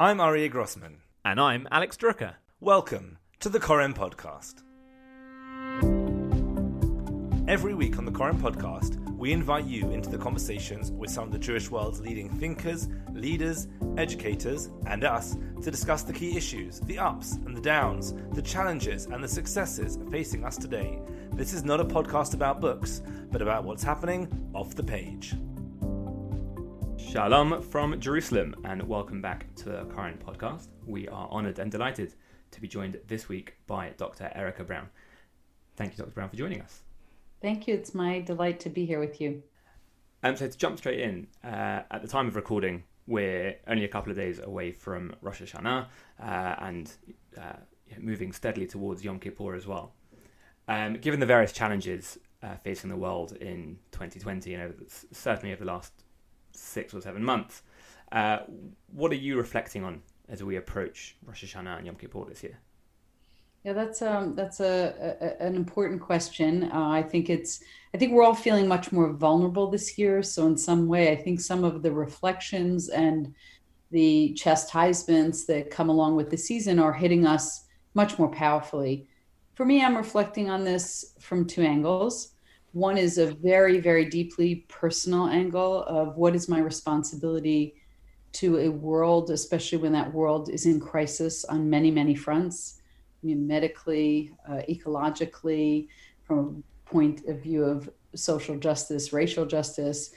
I'm Aryeh Grossman. And I'm Alex Drucker. Welcome to the Koren Podcast. Every week on the Koren Podcast, we invite you into the conversations with some of the Jewish world's leading thinkers, leaders, educators, and us to discuss the key issues, the ups and the downs, the challenges and the successes facing us today. This is not a podcast about books, but about what's happening off the page. Shalom from Jerusalem, and welcome back to the Koren podcast. We are honoured and delighted to be joined this week by Dr. Erica Brown. Thank you, Dr. Brown, for joining us. Thank you. It's my delight to be here with you. Um, so, to jump straight in, uh, at the time of recording, we're only a couple of days away from Rosh Hashanah uh, and uh, moving steadily towards Yom Kippur as well. Um, given the various challenges uh, facing the world in 2020 and over the, certainly over the last six or seven months. Uh, what are you reflecting on as we approach Rosh Hashanah and Yom Kippur this year? Yeah, that's um, that's a, a an important question. Uh, I think it's I think we're all feeling much more vulnerable this year. So in some way, I think some of the reflections and the chastisements that come along with the season are hitting us much more powerfully. For me, I'm reflecting on this from two angles. One is a very, very deeply personal angle of what is my responsibility to a world, especially when that world is in crisis on many, many fronts. I mean, medically, uh, ecologically, from a point of view of social justice, racial justice.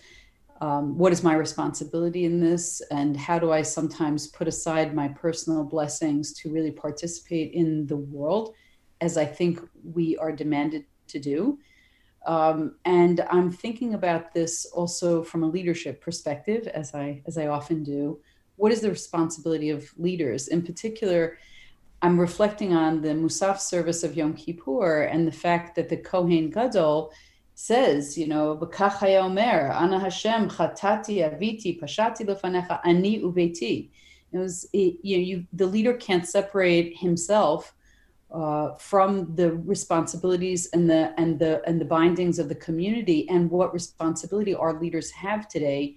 Um, what is my responsibility in this? And how do I sometimes put aside my personal blessings to really participate in the world as I think we are demanded to do? Um, and I'm thinking about this also from a leadership perspective, as I as I often do. What is the responsibility of leaders? In particular, I'm reflecting on the Musaf service of Yom Kippur and the fact that the Kohen Gadol says, you know, Omer, Ana Hashem, Chatati, Aviti, Pashati lefanecha, Ani ubeti. It was, it, you know, you, the leader can't separate himself uh, from the responsibilities and the and the and the bindings of the community and what responsibility our leaders have today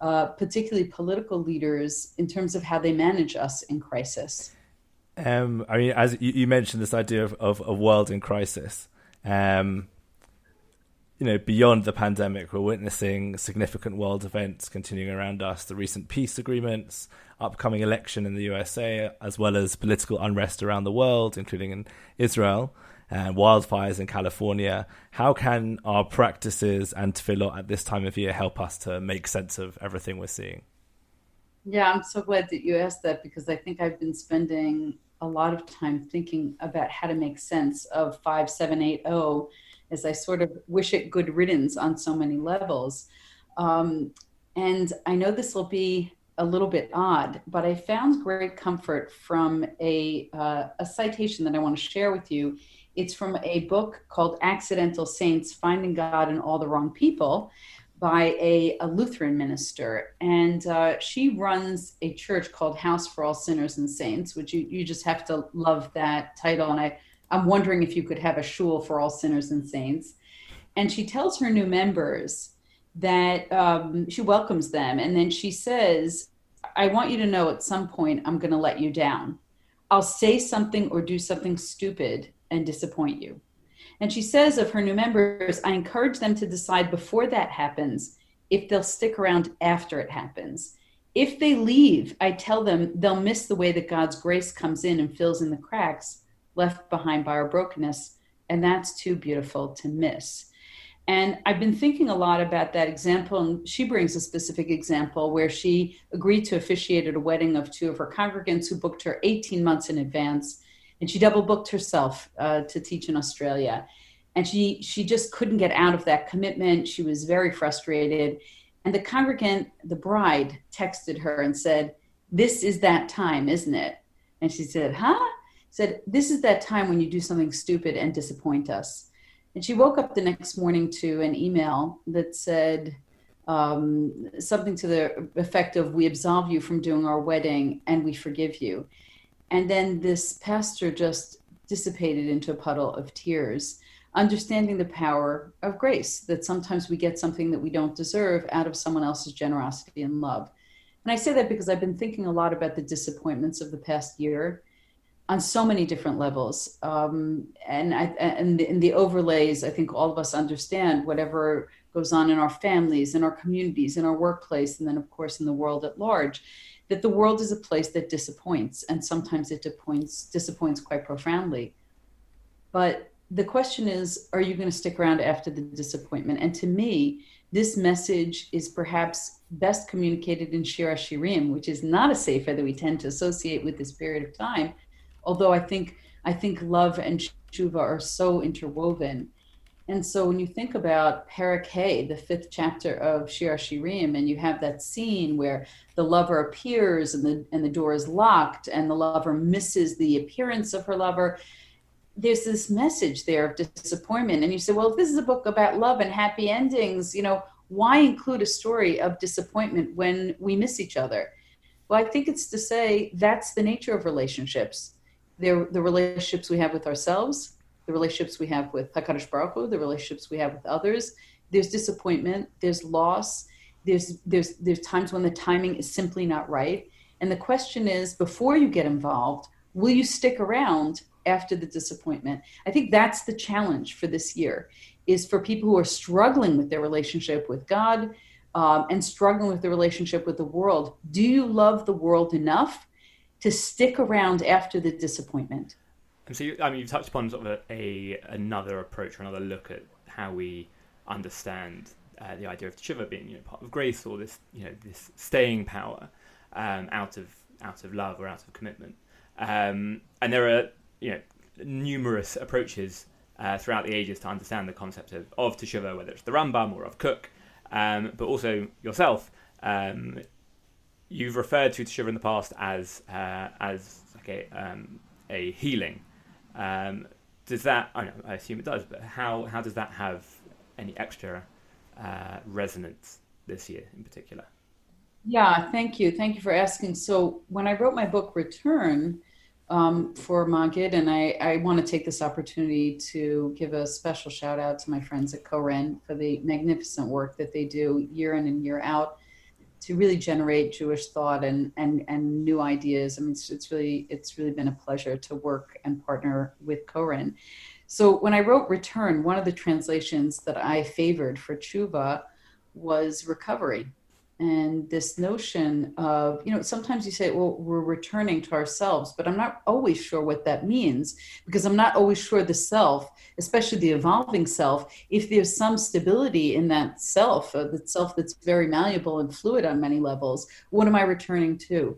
uh, particularly political leaders in terms of how they manage us in crisis. Um, i mean as you, you, mentioned this idea of, of a world in crisis. Um, you know, beyond the pandemic, we're witnessing significant world events continuing around us. The recent peace agreements, upcoming election in the USA, as well as political unrest around the world, including in Israel, and wildfires in California. How can our practices and tefillot at this time of year help us to make sense of everything we're seeing? Yeah, I'm so glad that you asked that because I think I've been spending a lot of time thinking about how to make sense of 5780 as I sort of wish it good riddance on so many levels. Um, and I know this will be a little bit odd, but I found great comfort from a, uh, a citation that I want to share with you. It's from a book called Accidental Saints Finding God in All the Wrong People by a, a Lutheran minister. And uh, she runs a church called House for All Sinners and Saints, which you, you just have to love that title. And I I'm wondering if you could have a shul for all sinners and saints. And she tells her new members that um, she welcomes them. And then she says, I want you to know at some point I'm going to let you down. I'll say something or do something stupid and disappoint you. And she says of her new members, I encourage them to decide before that happens if they'll stick around after it happens. If they leave, I tell them they'll miss the way that God's grace comes in and fills in the cracks left behind by our brokenness. And that's too beautiful to miss. And I've been thinking a lot about that example. And she brings a specific example where she agreed to officiate at a wedding of two of her congregants who booked her 18 months in advance. And she double booked herself uh, to teach in Australia. And she, she just couldn't get out of that commitment. She was very frustrated. And the congregant, the bride, texted her and said, This is that time, isn't it? And she said, Huh? Said, This is that time when you do something stupid and disappoint us. And she woke up the next morning to an email that said um, something to the effect of, We absolve you from doing our wedding and we forgive you. And then this pastor just dissipated into a puddle of tears, understanding the power of grace, that sometimes we get something that we don't deserve out of someone else's generosity and love. And I say that because I've been thinking a lot about the disappointments of the past year on so many different levels. Um, and I, and in the overlays, I think all of us understand whatever goes on in our families, in our communities, in our workplace, and then of course in the world at large, that the world is a place that disappoints, and sometimes it disappoints disappoints quite profoundly. But the question is, are you going to stick around after the disappointment? And to me, this message is perhaps best communicated in Shir Shirim, which is not a sefer that we tend to associate with this period of time. Although I think I think love and tshuva are so interwoven. And so when you think about Perek the fifth chapter of Shir Shirim, and you have that scene where the lover appears and the and the door is locked and the lover misses the appearance of her lover, there's this message there of disappointment. And you say, well, if this is a book about love and happy endings, you know, why include a story of disappointment when we miss each other? Well, I think it's to say that's the nature of relationships. The relationships we have with ourselves, the relationships we have with Hakadosh Baruch Hu, the relationships we have with others. There's disappointment, there's loss, there's there's there's times when the timing is simply not right. And the question is, before you get involved, will you stick around after the disappointment. I think that's the challenge for this year is for people who are struggling with their relationship with God um, and struggling with the relationship with the world. Do you love the world enough to stick around after the disappointment? And so, you, I mean, you've touched upon sort of a, a another approach or another look at how we understand uh, the idea of tshuva being you know, part of grace or this you know this staying power um, out of out of love or out of commitment. Um, and there are you know numerous approaches uh, throughout the ages to understand the concept of, of teshuva, whether it's the Rambam or Rav Kook, um, but also yourself. Um, you've referred to teshuva in the past as uh, as a um, a healing. Um, does that? I, know, I assume it does, but how how does that have any extra uh, resonance this year in particular? Yeah, thank you. Thank you for asking. So when I wrote my book Return, um, for Maggid, and I, I want to take this opportunity to give a special shout out to my friends at Koren for the magnificent work that they do year in and year out to really generate Jewish thought and and and new ideas. I mean, it's, it's really it's really been a pleasure to work and partner with Koren. So when I wrote Return, one of the translations that I favored for Tshuva was recovery and this notion of you know sometimes you say well we're returning to ourselves but i'm not always sure what that means because i'm not always sure the self especially the evolving self if there's some stability in that self uh, the self that's very malleable and fluid on many levels what am i returning to?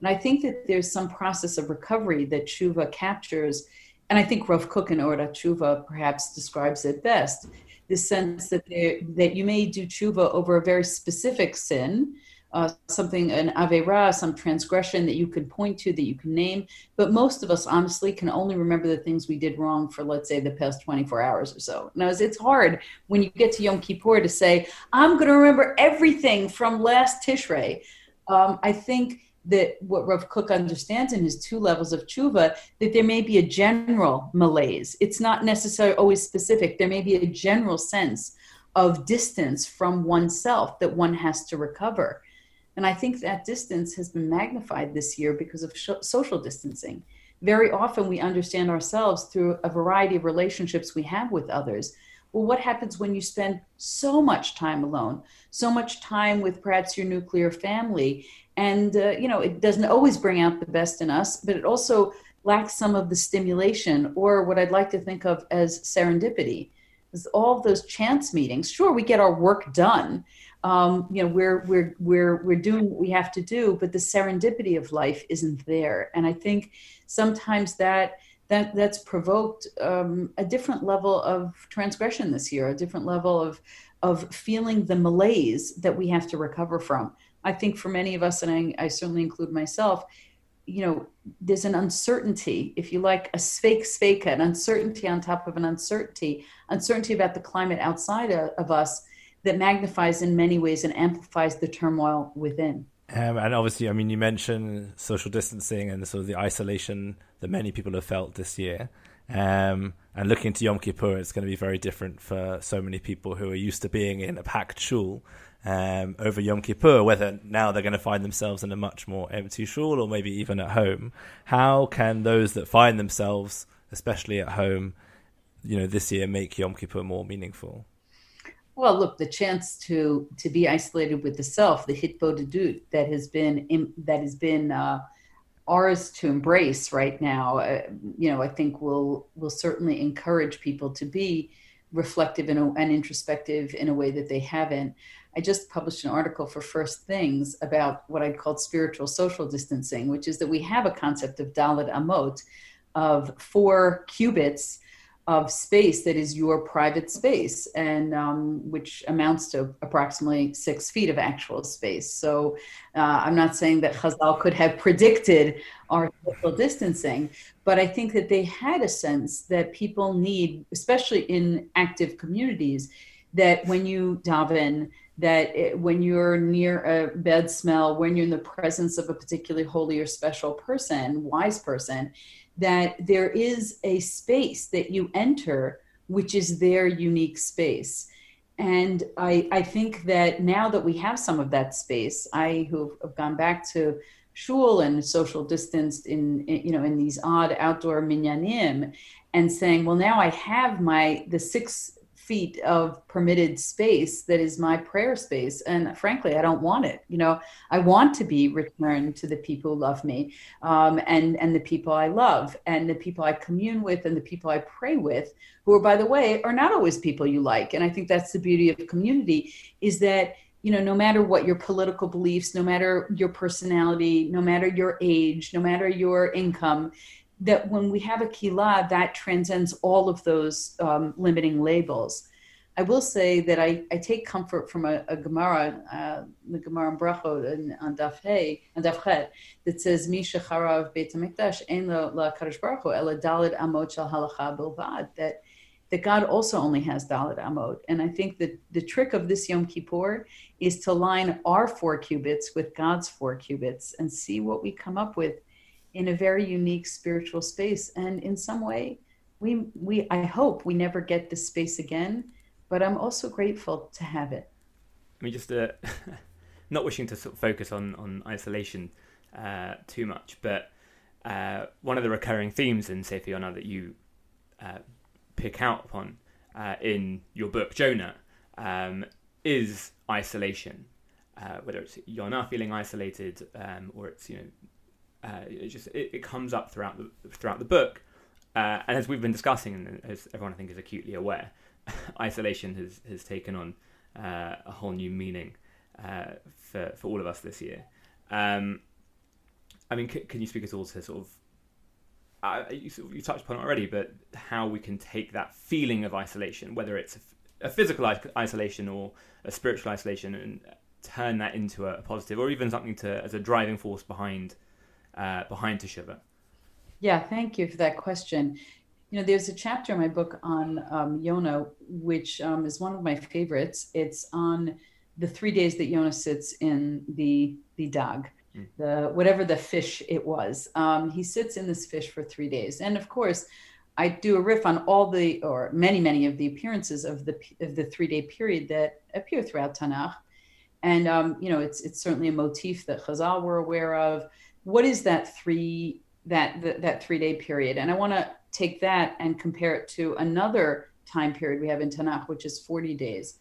And i think that there's some process of recovery that tshuva captures and i think Rav Kook in Orot Tshuva perhaps describes it best the sense that that you may do tshuva over a very specific sin, uh, something an avera, some transgression that you can point to, that you can name. But most of us, honestly, can only remember the things we did wrong for, let's say, the past 24 hours or so. Now, it's hard when you get to Yom Kippur to say, "I'm going to remember everything from last Tishrei." Um, I think that what Rav Kook understands in his two levels of tshuva, that there may be a general malaise. It's not necessarily always specific. There may be a general sense of distance from oneself that one has to recover. And I think that distance has been magnified this year because of sh- social distancing. Very often we understand ourselves through a variety of relationships we have with others. Well, what happens when you spend so much time alone, so much time with perhaps your nuclear family, and uh, you know it doesn't always bring out the best in us but it also lacks some of the stimulation or what i'd like to think of as serendipity. All those chance meetings sure we get our work done. Um, you know we're we're we're we're doing what we have to do but the serendipity of life isn't there. And i think sometimes that that that's provoked um, a different level of transgression this year a different level of of feeling the malaise that we have to recover from I think for many of us, and I, I certainly include myself, you know, there's an uncertainty, if you like, a fake sveka, an uncertainty on top of an uncertainty, uncertainty about the climate outside of, of us that magnifies in many ways and amplifies the turmoil within. Um, and obviously, I mean, you mentioned social distancing and sort of the isolation that many people have felt this year. Um, and looking to Yom Kippur, it's going to be very different for so many people who are used to being in a packed shul um, over Yom Kippur, whether now they're going to find themselves in a much more empty shul or maybe even at home. How can those that find themselves, especially at home, you know, this year make Yom Kippur more meaningful? Well, look, the chance to to be isolated with the self, the hitbo hitbodedut that has been that has been uh, ours to embrace right now. Uh, you know, I think will will certainly encourage people to be reflective and, and introspective in a way that they haven't. I just published an article for First Things about what I'd called spiritual social distancing, which is that we have a concept of dalit amot of four cubits of space that is your private space, and um, which amounts to approximately six feet of actual space. So uh, I'm not saying that Chazal could have predicted our social distancing, but I think that they had a sense that people need, especially in active communities, that when you daven, that it, when you're near a bed smell, when you're in the presence of a particularly holy or special person, wise person, that there is a space that you enter, which is their unique space. And I, I think that now that we have some of that space, I who have gone back to shul and social distanced in, in, you know in these odd outdoor minyanim, and saying, well, now I have my the six feet of permitted space that is my prayer space. And frankly i don't want it. You know i want to be returned to the people who love me um, and and the people i love and the people i commune with and the people i pray with who are by the way are not always people you like. And i think that's the beauty of community is that you know no matter what your political beliefs no matter your personality no matter your age no matter your income that when we have a kila, that transcends all of those um, limiting labels. I will say that I, I take comfort from a, a Gemara, uh, the Gemara in Brachot on Daf Hey, on Daf Chet, that says, "Mi shecharav Beit Hamikdash ein lo la Kadosh Baruch Hu ela dalid amot shel halacha bilvad." That that God also only has dalid amot, and I think that the trick of this Yom Kippur is to line our four cubits with God's four cubits and see what we come up with in a very unique spiritual space. And in some way, we we I hope we never get this space again, but I'm also grateful to have it. I mean, just uh, not wishing to sort of focus on on isolation uh, too much, but uh, one of the recurring themes in Sefer Yonah that you uh, pick out upon uh, in your book Jonah um, is isolation. Uh, whether it's you're now feeling isolated, um, or it's you know uh, it just it, it, comes up throughout the throughout the book, uh, and as we've been discussing, and as everyone I think is acutely aware, isolation has has taken on uh, a whole new meaning uh, for for all of us this year. Um, I mean, c- can you speak at all to sort of uh, you, you, touched upon it already, but how we can take that feeling of isolation, whether it's a, a physical isolation or a spiritual isolation, and turn that into a positive, or even something to as a driving force behind uh, behind Teshuvah? Yeah, thank you for that question. You know, there's a chapter in my book on um, Yonah, which um, is one of my favorites. It's on the three days that Yonah sits in the the dag, mm. the whatever the fish it was. Um, he sits in this fish for three days, and of course, I do a riff on all the or many many of the appearances of the of the three day period that appear throughout Tanakh, and um, you know, it's it's certainly a motif that Chazal were aware of what is that three that that, that three day period? And i want to take that and compare it to another time period we have in tanakh which is 40 days.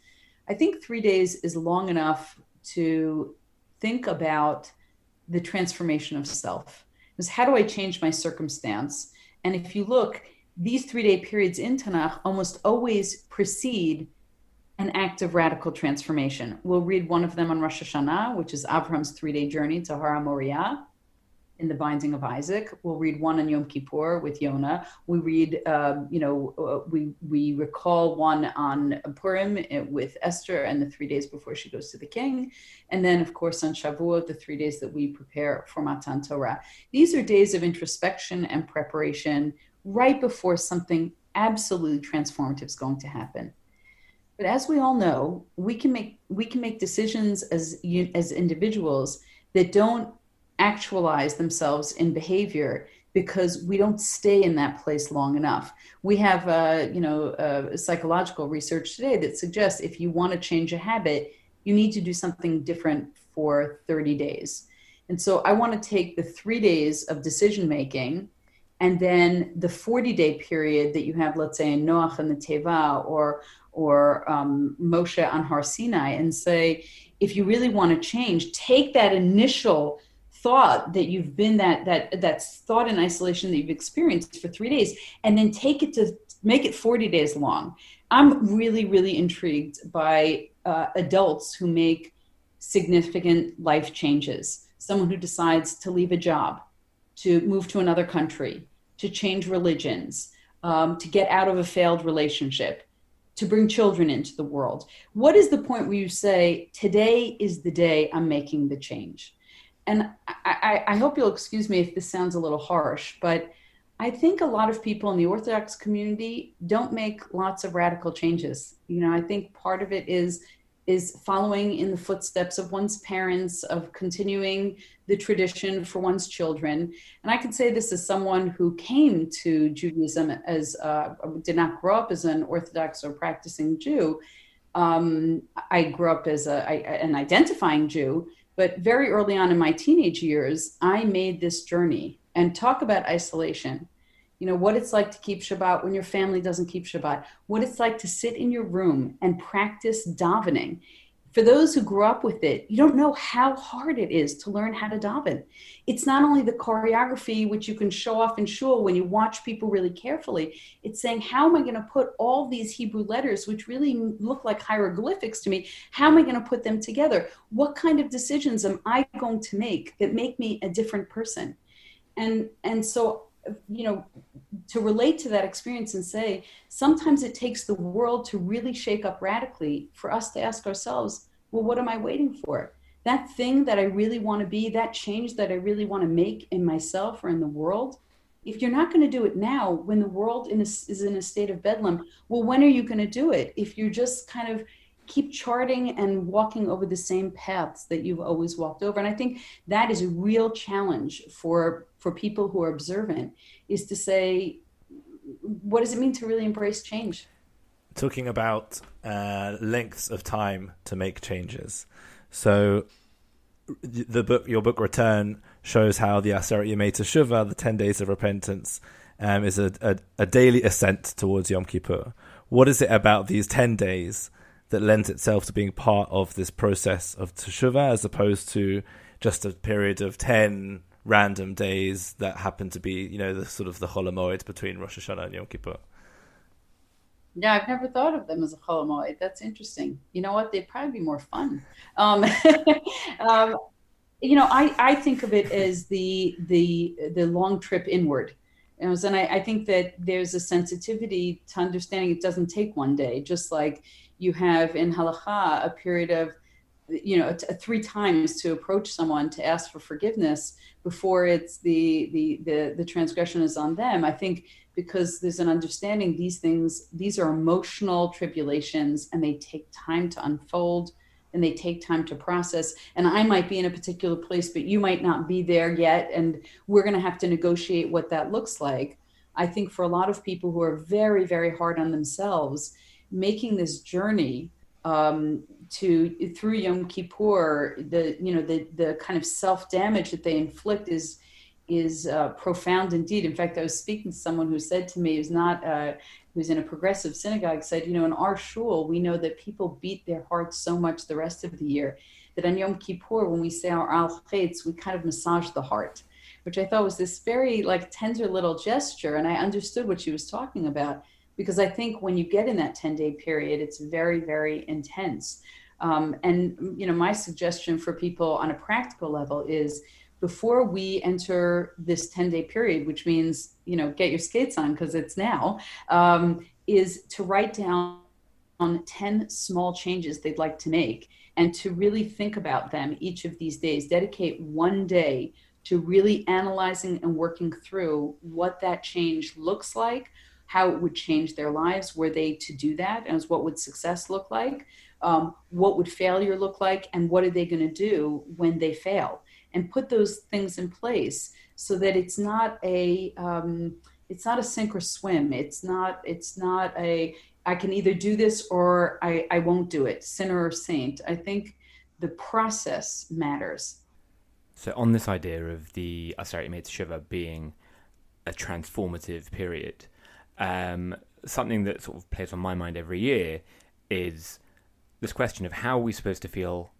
I think three days is long enough to think about the transformation of self. Is how do i change my circumstance? And if you look these three day periods in tanakh almost always precede an act of radical transformation. We'll read one of them on Rosh Hashanah, which is Abraham's three day journey to Har Moriah in the binding of Isaac. We'll read one on Yom Kippur with Yonah. We read, um, you know, uh, we we recall one on Purim uh, with Esther and the three days before she goes to the king, and then of course on Shavuot, the three days that we prepare for Matan Torah. These are days of introspection and preparation right before something absolutely transformative is going to happen. But as we all know, we can make we can make decisions as as individuals that don't actualize themselves in behavior because we don't stay in that place long enough. We have, uh, you know, uh, psychological research today that suggests if you want to change a habit, you need to do something different for 30 days. And so I want to take the three days of decision making and then the 40 day period that you have, let's say in Noach and the Teva or, or um, Moshe on Har Sinai and say, if you really want to change, take that initial thought that you've been that that that thought in isolation that you've experienced for three days and then take it to make it 40 days long. I'm really really intrigued by uh, adults who make significant life changes. Someone who decides to leave a job to move to another country to change religions um, to get out of a failed relationship to bring children into the world. What is the point where you say today is the day i'm making the change and I, I, hope you'll excuse me if this sounds a little harsh, but I think a lot of people in the Orthodox community don't make lots of radical changes. You know, I think part of it is is following in the footsteps of one's parents, of continuing the tradition for one's children. And I can say this as someone who came to Judaism as uh, did not grow up as an Orthodox or practicing Jew. Um, I grew up as a, I, an identifying Jew, but very early on in my teenage years, I made this journey. And talk about isolation. You know, what it's like to keep Shabbat when your family doesn't keep Shabbat, what it's like to sit in your room and practice davening for those who grew up with it, you don't know how hard it is to learn how to daven. It's not only the choreography, which you can show off in shul when you watch people really carefully. It's saying, how am I going to put all these Hebrew letters, which really look like hieroglyphics to me, how am I going to put them together? What kind of decisions am I going to make that make me a different person? And and so you know to relate to that experience and say sometimes it takes the world to really shake up radically for us to ask ourselves well what am i waiting for? That thing that i really want to be that change that i really want to make in myself or in the world if you're not going to do it now when the world in a, is in a state of bedlam well when are you going to do it? If you're just kind of keep charting and walking over the same paths that you've always walked over. And i think that is a real challenge for for people who are observant is to say what does it mean to really embrace change? Talking about uh, lengths of time to make changes. So the book your book return shows how the aseret yemei teshuvah the 10 days of repentance um, is a, a, a daily ascent towards yom kippur. What is it about these 10 days that lends itself to being part of this process of teshuvah as opposed to just a period of 10 random days that happen to be, you know, the sort of the Chol between Rosh Hashanah and Yom Kippur. Yeah, I've never thought of them as a Chol That's interesting. You know what? They'd probably be more fun. Um, um, you know, I, I think of it as the the the long trip inward. You know, and I, I think that there's a sensitivity to understanding it doesn't take one day, just like you have in halacha a period of you know t- three times to approach someone to ask for forgiveness before it's the, the the the transgression is on them. I think because there's an understanding these things these are emotional tribulations and they take time to unfold and they take time to process. And i might be in a particular place but you might not be there yet and we're going to have to negotiate what that looks like. I think for a lot of people who are very very hard on themselves making this journey um, to through Yom Kippur, the you know the the kind of self damage that they inflict is is uh, profound indeed. In fact, I was speaking to someone who said to me, who's not uh, who's in a progressive synagogue, said, you know, in our shul, we know that people beat their hearts so much the rest of the year that on Yom Kippur, when we say our Al we kind of massage the heart, which I thought was this very like tender little gesture, and I understood what she was talking about because I think when you get in that 10 day period, it's very, very intense. Um, and, you know, my suggestion for people on a practical level is before we enter this 10 day period, which means, you know, get your skates on because it's now, um, is to write down on 10 small changes they'd like to make and to really think about them each of these days. Dedicate one day to really analyzing and working through what that change looks like, how it would change their lives were they to do that, and what would success look like, um, what would failure look like, and what are they going to do when they fail, and put those things in place so that it's not a um, it's not a sink or swim. It's not it's not a I can either do this or I, I won't do it, sinner or saint. I think the process matters. So on this idea of the Aseret Yemei Teshuvah being a transformative period, um, something that sort of plays on my mind every year is this question of how are we supposed to feel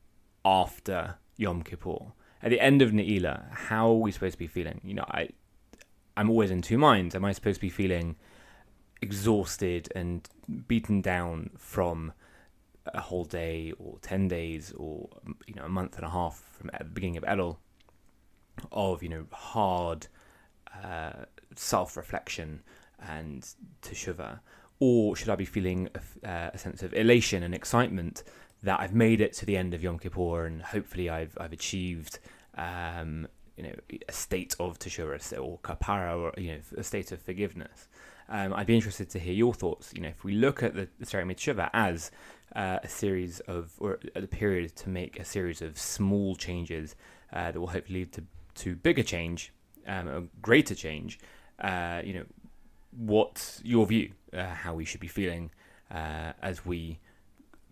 after Yom Kippur? At the end of Ne'ilah, how are we supposed to be feeling? You know, I, I'm always in two minds. Am I supposed to be feeling exhausted and beaten down from a whole day or 10 days or you know a month and a half from the beginning of Elul of you know hard uh, self-reflection and teshuvah or should I be feeling a, uh, a, sense of elation and excitement that I've made it to the end of Yom Kippur and hopefully I've I've achieved um, you know a state of teshuvah or kapara or you know a state of forgiveness um, I'd be interested to hear your thoughts. You know, if we look at the, the Aseret Yemei Teshuvah as uh, a series of, or a period to make a series of small changes uh, that will hopefully lead to, to bigger change, um, a greater change, uh, you know, what's your view, uh, how we should be feeling uh, as we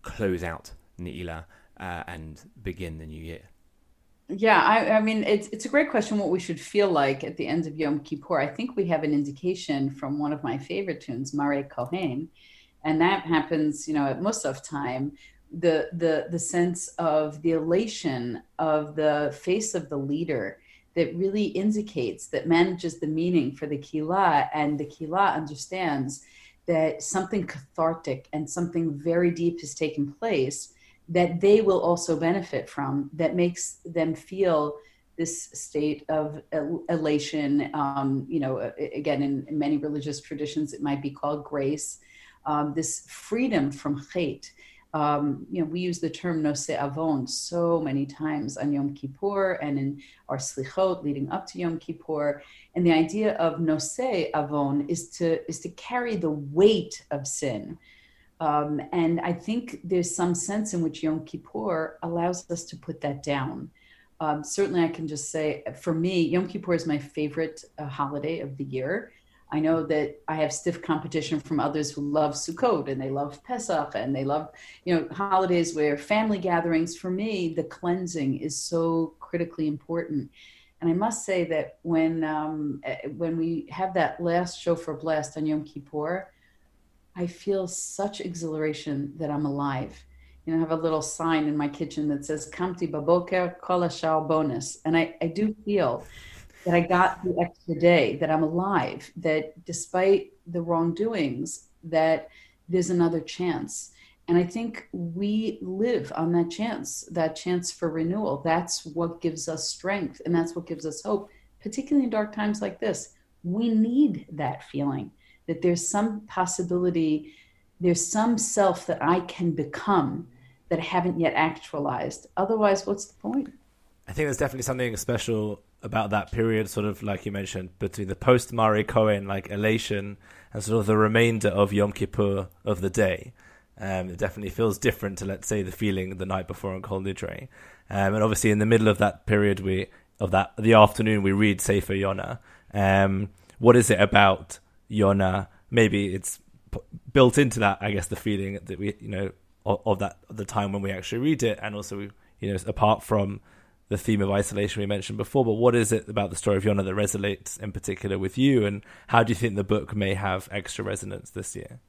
close out Ne'ilah uh, and begin the new year? Yeah, I, I, mean, it's it's a great question. What we should feel like at the end of Yom Kippur. I think we have an indication from one of my favorite tunes, Mare Kohen, and that happens, you know, at Musaf time. The the the sense of the elation of the face of the leader that really indicates that manages the meaning for the kila, and the kila understands that something cathartic and something very deep has taken place that they will also benefit from that makes them feel this state of elation um, you know again in, in, many religious traditions it might be called grace um, this freedom from hate um, you know we use the term noseh avon so many times on yom kippur and in our slichot leading up to yom kippur and the idea of noseh avon is to is to carry the weight of sin um, and I think there's some sense in which Yom Kippur allows us to put that down. Um, certainly, I can just say for me, Yom Kippur is my favorite uh, holiday of the year. I know that I have stiff competition from others who love Sukkot and they love Pesach and they love, you know, holidays where family gatherings. For me, the cleansing is so critically important. And I must say that when um, eh, when we have that last shofar blast on Yom Kippur, I feel such exhilaration that I'm alive. You know, I have a little sign in my kitchen that says "Kamti baboker kol bonus," and I, I do feel that I got the extra day, that I'm alive, that despite the wrongdoings, that there's another chance. And I think we live on that chance, that chance for renewal. That's what gives us strength and that's what gives us hope, particularly in dark times like this. We need that feeling that there's some possibility, there's some self that I can become that I haven't yet actualized. Otherwise, what's the point? I think there's definitely something special about that period, sort of like you mentioned, between the post Mareh Kohen, like elation, and sort of the remainder of Yom Kippur of the day. Um, it definitely feels different to, let's say, the feeling the night before on Kol Nidre. Um, and obviously, in the middle of that period, we of that the afternoon, we read Sefer Yonah. Um, what is it about Yona, maybe it's p- built into that. I guess the feeling that we, you know, of, of that the time when we actually read it, and also, you know, apart from the theme of isolation we mentioned before, but what is it about the story of Yona that resonates in particular with you, and how do you think the book may have extra resonance this year?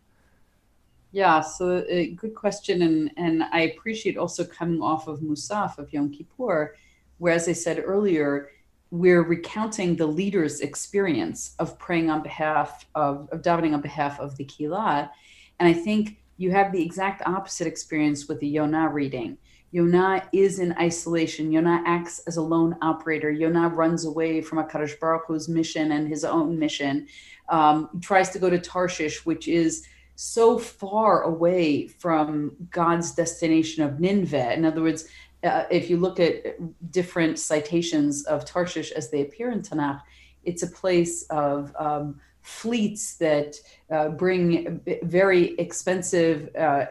Yeah, so a good question, and and I appreciate also coming off of Musaf of Yom Kippur, where, as I said earlier, we're recounting the leader's experience of praying on behalf of, of davening on behalf of the Kila. And I think you have the exact opposite experience with the Yonah reading. Yonah is in isolation. Yonah acts as a lone operator. Yonah runs away from Akadosh Baruch Hu's mission and his own mission. Um, tries to go to Tarshish, which is so far away from God's destination of Nineveh. In other words, uh, if you look at different citations of Tarshish as they appear in Tanakh, it's a place of um, fleets that uh, bring very expensive uh,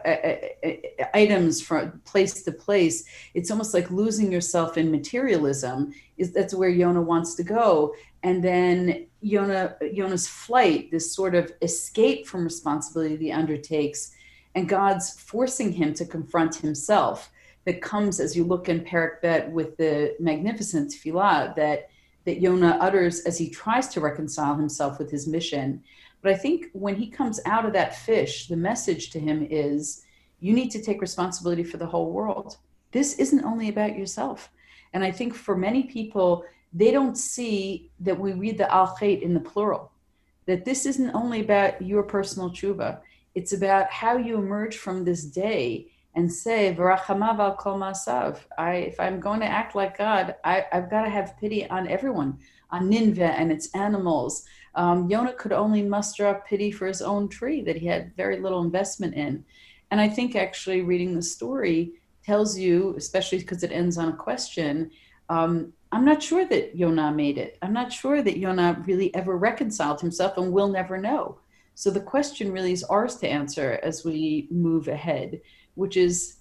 items from place to place. It's almost like losing yourself in materialism. Is that's where Yona wants to go, and then Yonah, Yonah's flight, this sort of escape from responsibility he undertakes, and God's forcing him to confront himself. That comes as you look in Perek Bet with the magnificent tefillah that that Yonah utters as he tries to reconcile himself with his mission. But I think when he comes out of that fish, the message to him is you need to take responsibility for the whole world. This isn't only about yourself. And I think for many people, they don't see that we read the al khait in the plural, that this isn't only about your personal tshuva. It's about how you emerge from this day and say, V'rachamav al kol masav. I, if I'm going to act like God, I, I've got to have pity on everyone, on Nineveh and its animals. Um, Yonah could only muster up pity for his own tree that he had very little investment in. And I think actually reading the story tells you, especially because it ends on a question, um, I'm not sure that Yonah made it. I'm not sure that Yonah really ever reconciled himself and we'll never know. So the question really is ours to answer as we move ahead, which is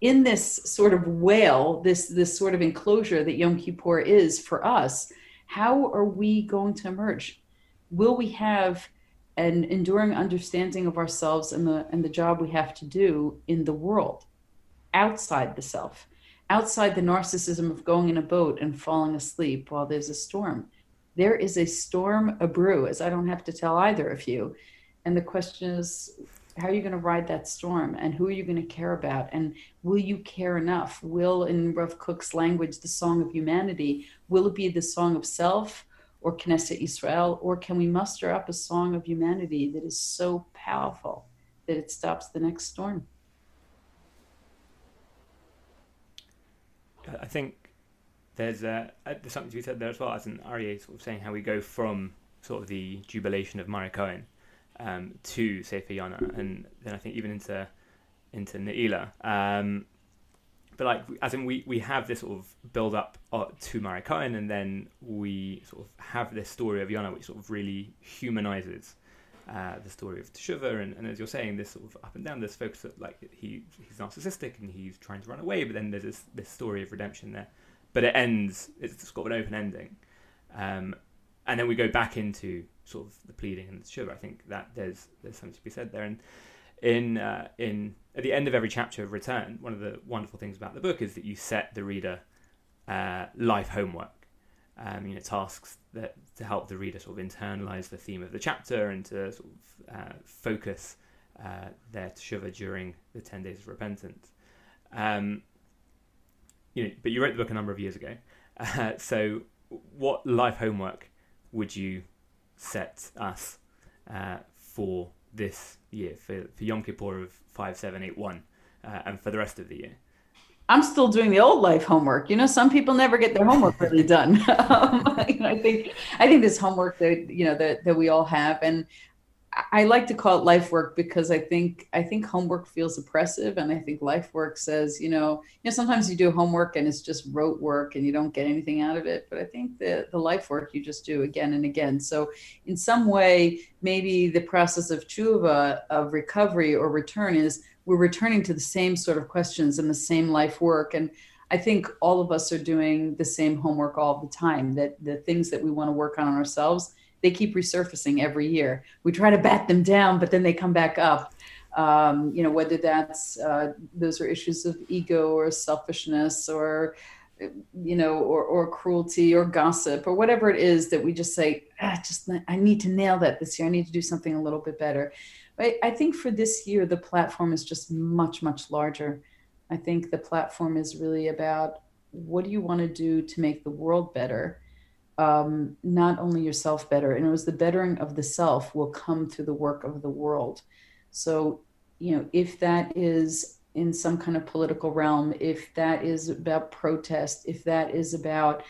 in this sort of whale, this this sort of enclosure that Yom Kippur is for us, how are we going to emerge? Will we have an enduring understanding of ourselves and the and the job we have to do in the world, outside the self? outside the narcissism of going in a boat and falling asleep while there's a storm. There is a storm a brew, as I don't have to tell either of you. And the question is, how are you going to ride that storm and who are you going to care about and will you care enough? Will in Rav Kook's language the song of humanity will it be the song of self or Knesset Israel or can we muster up a song of humanity that is so powerful that it stops the next storm? I think there's, uh, there's something to be said there as well, as an Aryeh sort of saying how we go from sort of the jubilation of Mareh Kohen um, to Sefer Yonah, and then I think even into into Ne'ilah. Um, but like, as in we, we have this sort of build up uh, to Mareh Kohen, and then we sort of have this story of Yonah which sort of really humanizes uh, the story of Teshuvah, and, and, as you're saying, this sort of up and down, this focus that like he he's narcissistic and he's trying to run away, but then there's this, this story of redemption there. But it ends; it's got an open ending, um, and then we go back into sort of the pleading and the Teshuvah. I think that there's there's something to be said there, and in uh, in at the end of every chapter of Return, one of the wonderful things about the book is that you set the reader uh, life homework um, you know, tasks that to help the reader sort of internalize the theme of the chapter and to sort of uh, focus uh, their teshuva during the ten days of repentance. Um, you know, but you wrote the book a number of years ago. Uh, so, what life homework would you set us uh, for this year for, for Yom Kippur of five, seven, eight, one, uh, and for the rest of the year? I'm still doing the old life homework. You know, some people never get their homework really done. um, I think I think this homework that you know that that we all have, and I like to call it life work because I think I think homework feels oppressive, and I think life work says, you know, you know, sometimes you do homework and it's just rote work and you don't get anything out of it. But I think the the life work you just do again and again. So in some way, maybe the process of tshuva of recovery or return is we're returning to the same sort of questions and the same life work and i think all of us are doing the same homework all the time that the things that we want to work on ourselves they keep resurfacing every year. We try to bat them down but then they come back up. Um, you know whether that's uh, those are issues of ego or selfishness or you know or, or cruelty or gossip or whatever it is that we just say ah, just i need to nail that this year. I need to do something a little bit better. I, I think for this year, the platform is just much, much larger. I think the platform is really about what do you want to do to make the world better, um, not only yourself better. And it was the bettering of the self will come through the work of the world. So, you know, if that is in some kind of political realm, if that is about protest, if that is about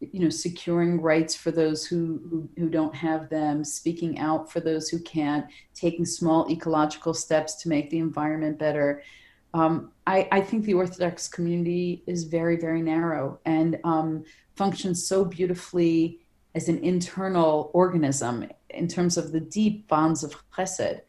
you know securing rights for those who, who, who don't have them speaking out for those who can't taking small ecological steps to make the environment better um, I, I, think the orthodox community is very very narrow and um, functions so beautifully as an internal organism in terms of the deep bonds of chesed.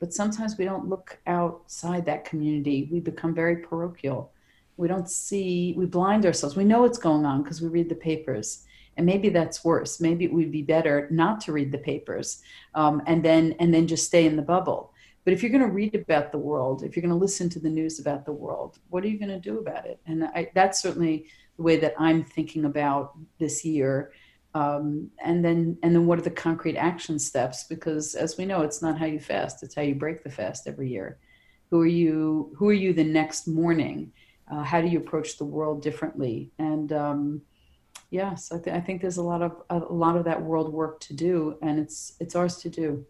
But sometimes we don't look outside that community. We become very parochial. We don't see we blind ourselves. We know what's going on because we read the papers. And maybe that's worse. Maybe it would be better not to read the papers um, and then and then just stay in the bubble. But if you're going to read about the world if you're going to listen to the news about the world what are you going to do about it? And I, that's certainly the way that i'm thinking about this year. Um, and then and then what are the concrete action steps? Because as we know it's not how you fast it's how you break the fast every year. Who are you who are you the next morning? Uh, how do you approach the world differently? And um, yes I, th- I, think there's a lot of a lot of that world work to do and it's it's ours to do.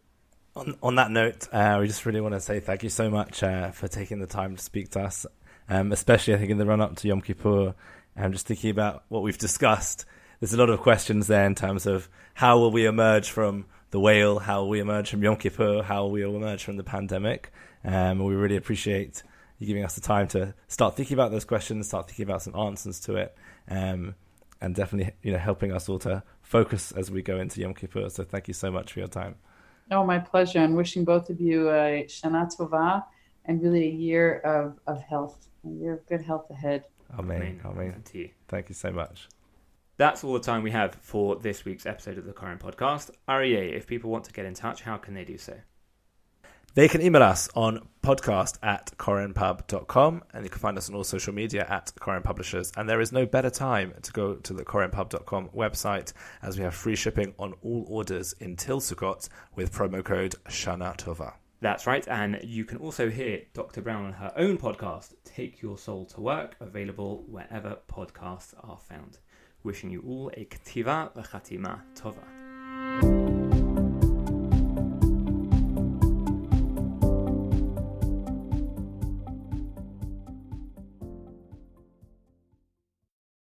On, on that note uh, we just really want to say thank you so much uh, for taking the time to speak to us um, especially i think in the run up to yom kippur i'm just thinking about what we've discussed there's a lot of questions there in terms of how will we emerge from the whale, how will we emerge from Yom Kippur, how will we emerge from the pandemic. Um, we really appreciate you giving us the time to start thinking about those questions, start thinking about some answers to it, um, and definitely you know helping us all to focus as we go into Yom Kippur. So thank you so much for your time. Oh, my pleasure, and wishing both of you a Shana Tova and really a year of, of health, a year of good health ahead. Amen. Amen. Amen. Thank you so much. That's all the time we have for this week's episode of the Koren Podcast. Aryeh, if people want to get in touch, how can they do so? They can email us on podcast at korenpub.com and you can find us on all social media at Koren Publishers. And there is no better time to go to the korenpub.com website as we have free shipping on all orders until Sukkot with promo code Shana Tova. That's right, and you can also hear Dr. Brown on her own podcast, Take Your Soul to Work, available wherever podcasts are found. Wishing you all a ktiva v'chatima tova.